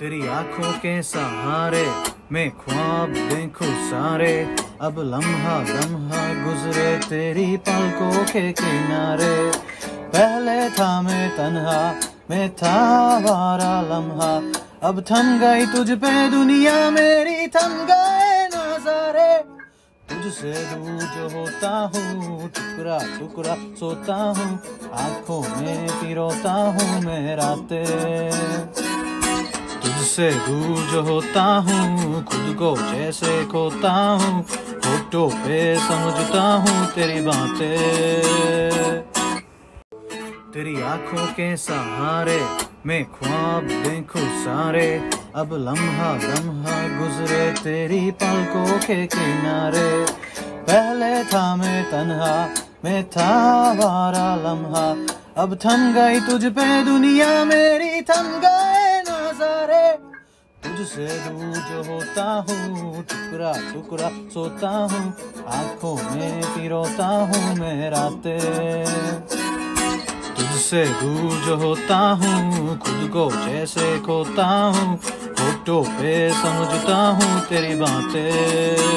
तेरी आँखों के सहारे मैं ख्वाब देखूँ सारे। अब लम्हा लम्हा गुजरे तेरी पलकों के किनारे। पहले था मैं तन्हा, मैं था वारा लम्हा। अब थम गई तुझ पे दुनिया मेरी, थम गए नजारे। तुझसे दूर जो होता हूँ, टुकड़ा टुकड़ा सोता हूँ। आँखों में पिरोता हूँ मैं रातें। तुझसे दूर जो होता हूँ, खुद को जैसे खोता हूँ फ़ोटो पे समझता हूँ तेरी बातें। तेरी आँखों के सहारे मैं ख्वाब देखूँ सारे, अब लम्हा लम्हा गुजरे तेरी पलकों के किनारे। पहले था मैं तन्हा, मैं था वारा लम्हा, अब थम गई तुझ पे दुनिया मेरी थम नजारे तुझसे दूर होता हूँ, टुकड़ा टुकड़ा सोता हूँ, आँखों में पिरोता हूँ मैं रातें। तुझसे दूर जो होता हूँ, खुद को जैसे खोता हूँ फ़ोटो पे समझता हूँ तेरी बातें।